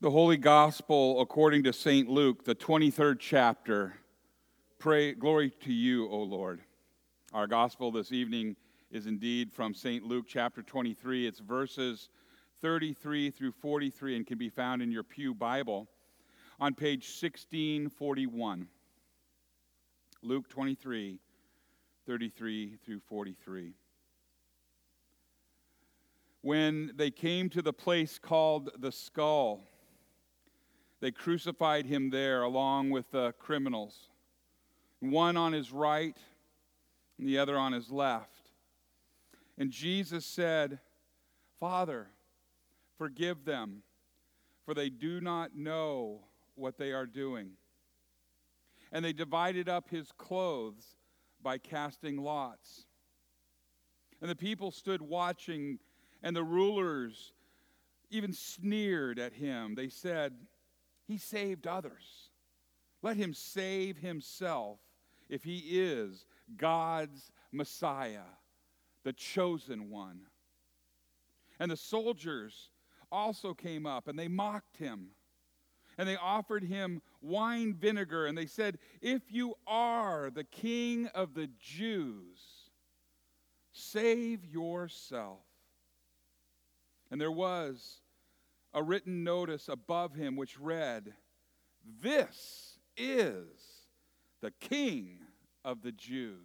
The Holy Gospel according to St. Luke, the 23rd chapter. Pray glory to you, O Lord. Our gospel this evening is indeed from St. Luke chapter 23. It's verses 33 through 43 and can be found in your Pew Bible on page 1641. Luke 23, 33 through 43. When they came to the place called the skull, they crucified him there along with the criminals, one on his right and the other on his left. And Jesus said, Father, forgive them, for they do not know what they are doing. And they divided up his clothes by casting lots. And the people stood watching, and the rulers even sneered at him. They said, he saved others. Let him save himself if he is God's Messiah, the chosen one. And the soldiers also came up and they mocked him. And they offered him wine vinegar and they said, If you are the king of the Jews, save yourself. And there was a written notice above him which read, This is the King of the Jews.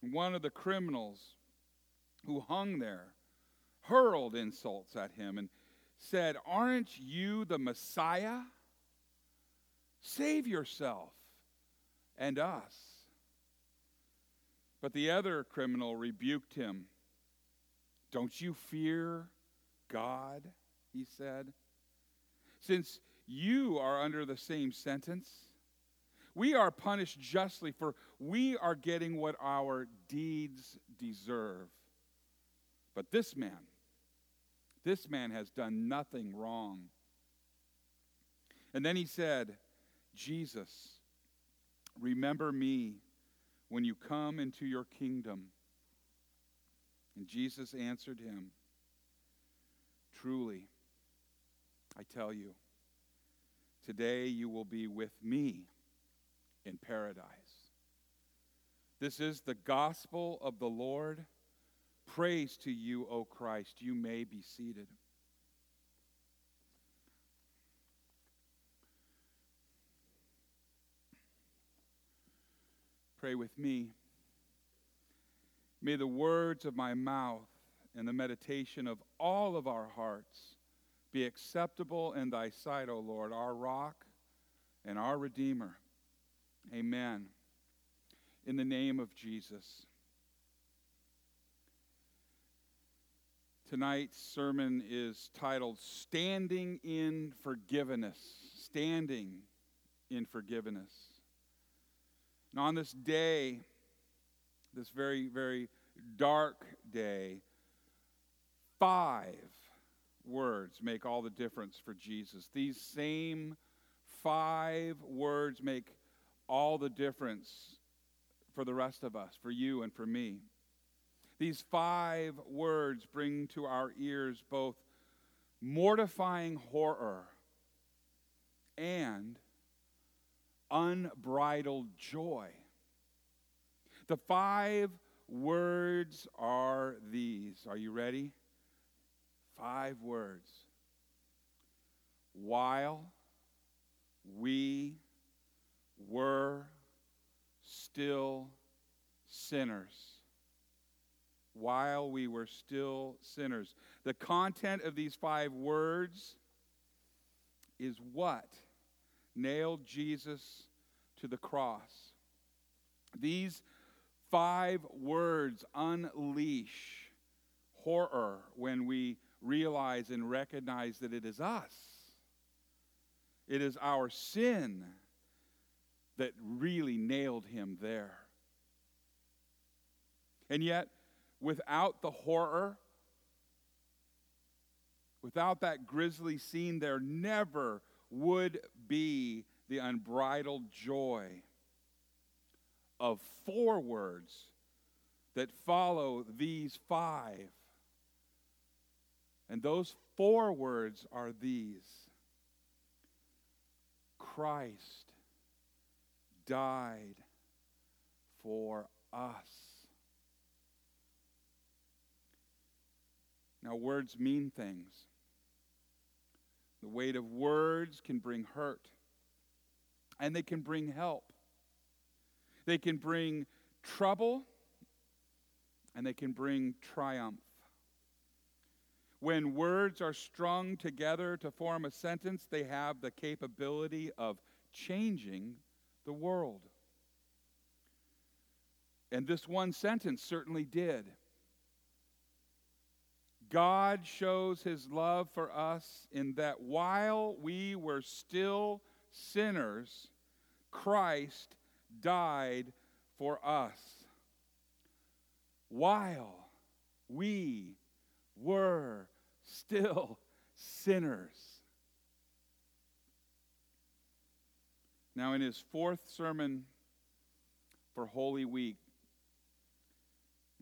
One of the criminals who hung there hurled insults at him and said, Aren't you the Messiah? Save yourself and us. But the other criminal rebuked him. Don't you fear God, he said, since you are under the same sentence. We are punished justly, for we are getting what our deeds deserve. But this man, this man has done nothing wrong. And then he said, Jesus, remember me when you come into your kingdom. And Jesus answered him, Truly, I tell you, today you will be with me in paradise. This is the gospel of the Lord. Praise to you, O Christ. You may be seated. Pray with me. May the words of my mouth and the meditation of all of our hearts be acceptable in thy sight, O Lord, our rock and our Redeemer. Amen. In the name of Jesus. Tonight's sermon is titled Standing in Forgiveness. Standing in Forgiveness. And on this day, this very, very dark day, five words make all the difference for Jesus. These same five words make all the difference for the rest of us, for you and for me. These five words bring to our ears both mortifying horror and unbridled joy. The five words are these. Are you ready? Five words. While we were still sinners. While we were still sinners. The content of these five words is what nailed Jesus to the cross. These five words unleash horror when we realize and recognize that it is us. It is our sin that really nailed him there. And yet, without the horror, without that grisly scene, there never would be the unbridled joy of four words that follow these five and those four words are these Christ died for us. Now, words mean things. The weight of words can bring hurt, and they can bring help. They can bring trouble, and they can bring triumph. When words are strung together to form a sentence, they have the capability of changing the world. And this one sentence certainly did. God shows his love for us in that while we were still sinners, Christ died for us. While we were still sinners. Now, in his fourth sermon for Holy Week,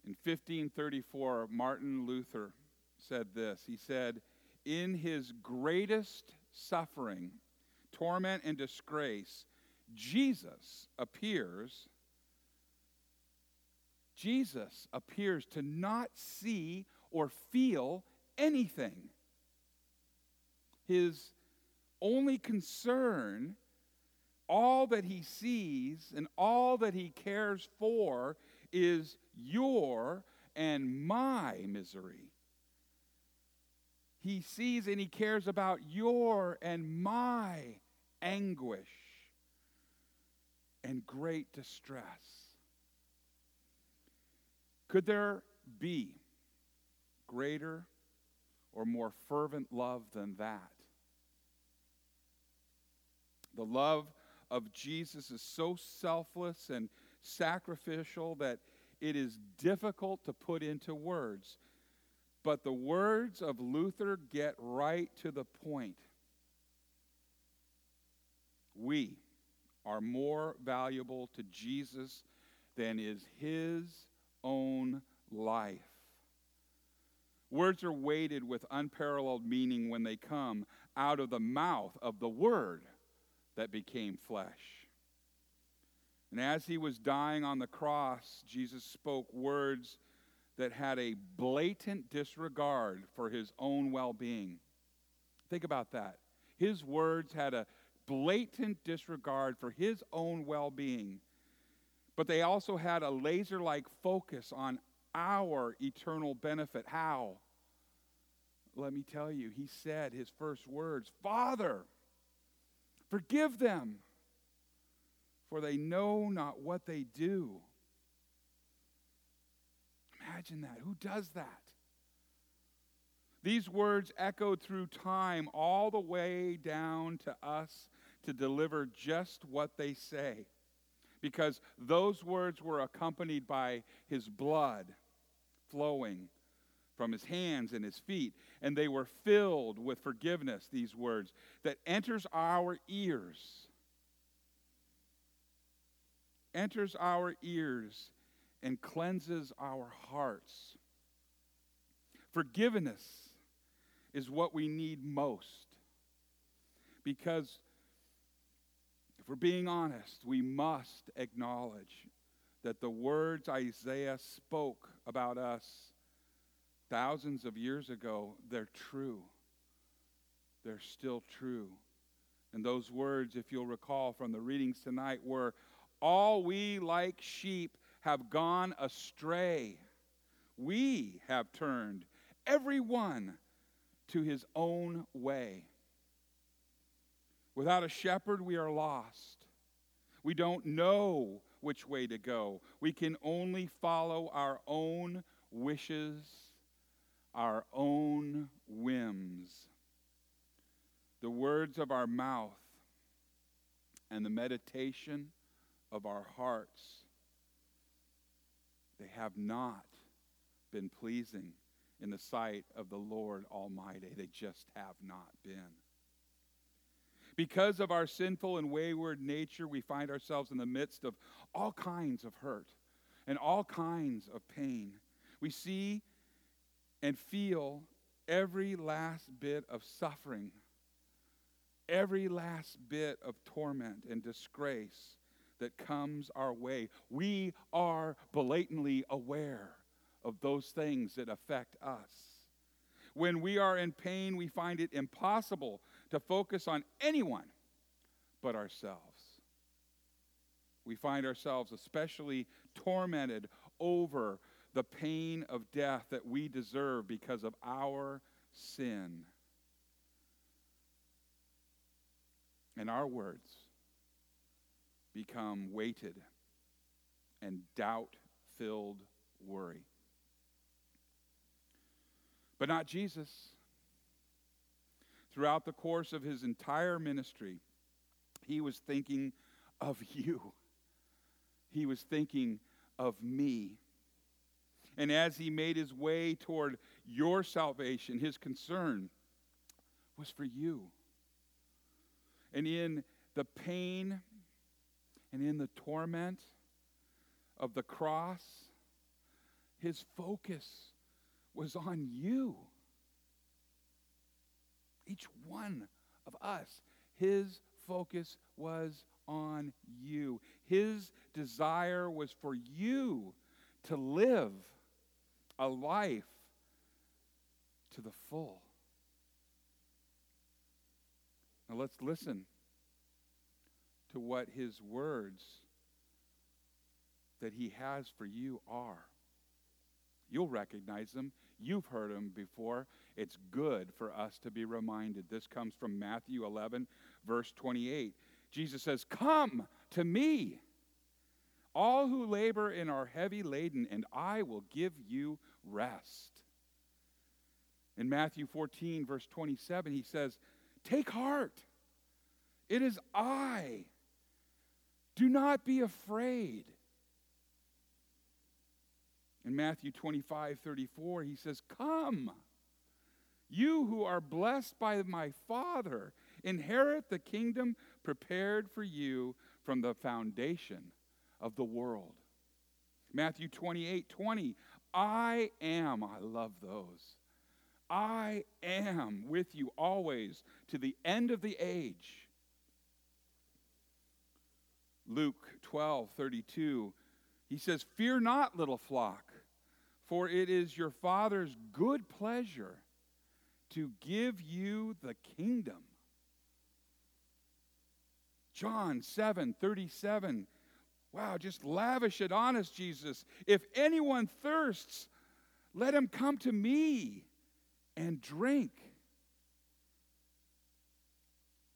in 1534, Martin Luther said this. He said, In his greatest suffering, torment, and disgrace, Jesus appears. Jesus appears to not see or feel anything. His only concern, all that he sees and all that he cares for, is your and my misery. He sees and he cares about your and my anguish and great distress. Could there be greater or more fervent love than that? The love of Jesus is so selfless and sacrificial that it is difficult to put into words. But the words of Luther get right to the point. We are more valuable to Jesus than is his own life. Words are weighted with unparalleled meaning when they come out of the mouth of the Word that became flesh. And as he was dying on the cross, Jesus spoke words that had a blatant disregard for his own well being. Think about that. His words had a blatant disregard for his own well being, but they also had a laser like focus on our eternal benefit. How? Let me tell you, he said his first words Father, forgive them, for they know not what they do. Imagine that. Who does that? These words echoed through time all the way down to us to deliver just what they say. Because those words were accompanied by his blood flowing from his hands and his feet. And they were filled with forgiveness, these words, that enters our ears. Enters our ears and cleanses our hearts. Forgiveness is what we need most. Because if we're being honest, we must acknowledge that the words Isaiah spoke about us thousands of years ago, they're true. They're still true. And those words, if you'll recall from the readings tonight, were All we like sheep have gone astray. We have turned every one to his own way. Without a shepherd, we are lost. We don't know which way to go. We can only follow our own wishes, our own whims. The words of our mouth and the meditation of our hearts they have not been pleasing in the sight of the Lord Almighty. They just have not been. Because of our sinful and wayward nature, we find ourselves in the midst of all kinds of hurt and all kinds of pain. We see and feel every last bit of suffering, every last bit of torment and disgrace that comes our way. We are blatantly aware of those things that affect us. When we are in pain, we find it impossible to focus on anyone but ourselves. We find ourselves especially tormented over the pain of death that we deserve because of our sin. And our words become weighted and doubt filled worry. But not Jesus. Throughout the course of his entire ministry, he was thinking of you. He was thinking of me. And as he made his way toward your salvation, his concern was for you. And in the pain and in the torment of the cross, his focus was on you. Each one of us, his focus was on you. His desire was for you to live a life to the full. Now let's listen to what his words that he has for you are. You'll recognize them. You've heard them before. It's good for us to be reminded. This comes from Matthew 11, verse 28. Jesus says, Come to me, all who labor and are heavy laden, and I will give you rest. In Matthew 14, verse 27, he says, Take heart. It is I. Do not be afraid. In Matthew 25, 34, he says, Come, you who are blessed by my Father, inherit the kingdom prepared for you from the foundation of the world. Matthew 28, 20, I am, I love those. I am with you always to the end of the age. Luke 12, 32, he says, Fear not, little flock, for it is your Father's good pleasure to give you the kingdom. John 7, 37, Wow, just lavish it on us, Jesus. If anyone thirsts, let him come to me and drink.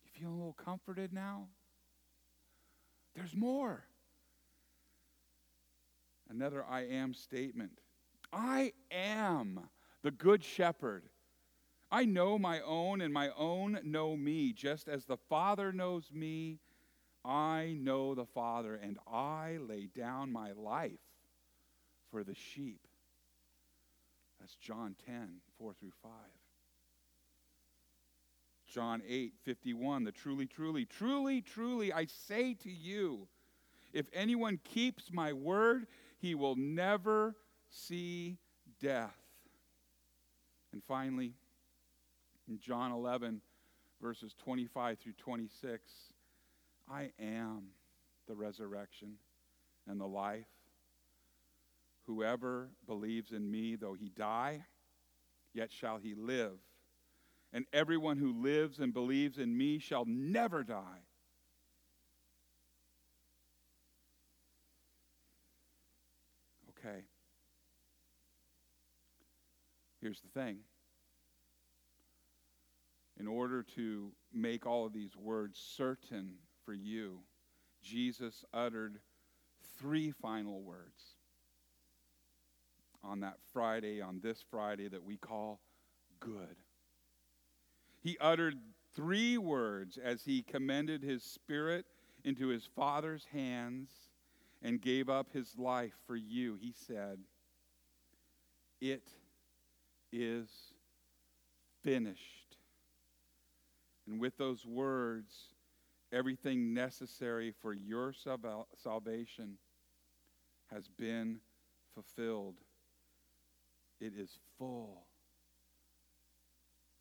You feel a little comforted now? There's more. Another I am statement. I am the good shepherd. I know my own, and my own know me, just as the Father knows me I know the Father, and I lay down my life for the sheep. That's John 10, 4 through 5. John 8, 51, the truly, truly, truly, truly, I say to you, if anyone keeps my word, he will never see death. And finally, in John 11, verses 25 through 26, I am the resurrection and the life. Whoever believes in me, though he die, yet shall he live. And everyone who lives and believes in me shall never die. Here's the thing. In order to make all of these words certain for you, Jesus uttered three final words on that Friday, on this Friday that we call good. He uttered three words as he commended his spirit into his Father's hands and gave up his life for you. He said, It is finished. And with those words, everything necessary for your salvation has been fulfilled. It is full.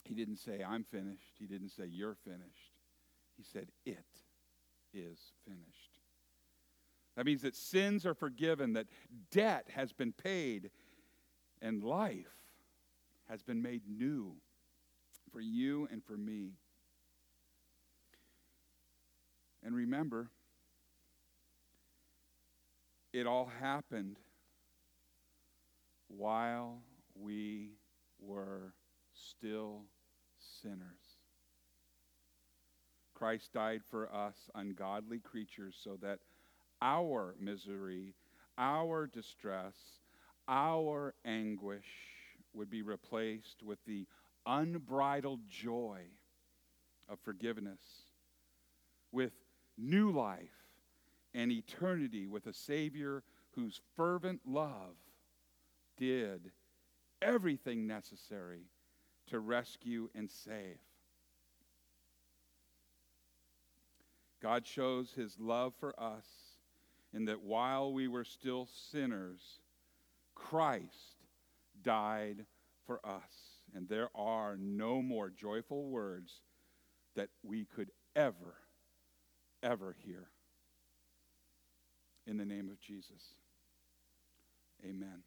He didn't say, I'm finished. He didn't say, You're finished. He said, It is finished. That means that sins are forgiven, that debt has been paid, and life has been made new for you and for me. And remember, it all happened while we were still sinners. Christ died for us, ungodly creatures, so that our misery, our distress, our anguish would be replaced with the unbridled joy of forgiveness, with new life and eternity with a Savior whose fervent love did everything necessary to rescue and save. God shows his love for us in that while we were still sinners, Christ died for us. And there are no more joyful words that we could ever, ever hear. In the name of Jesus, amen.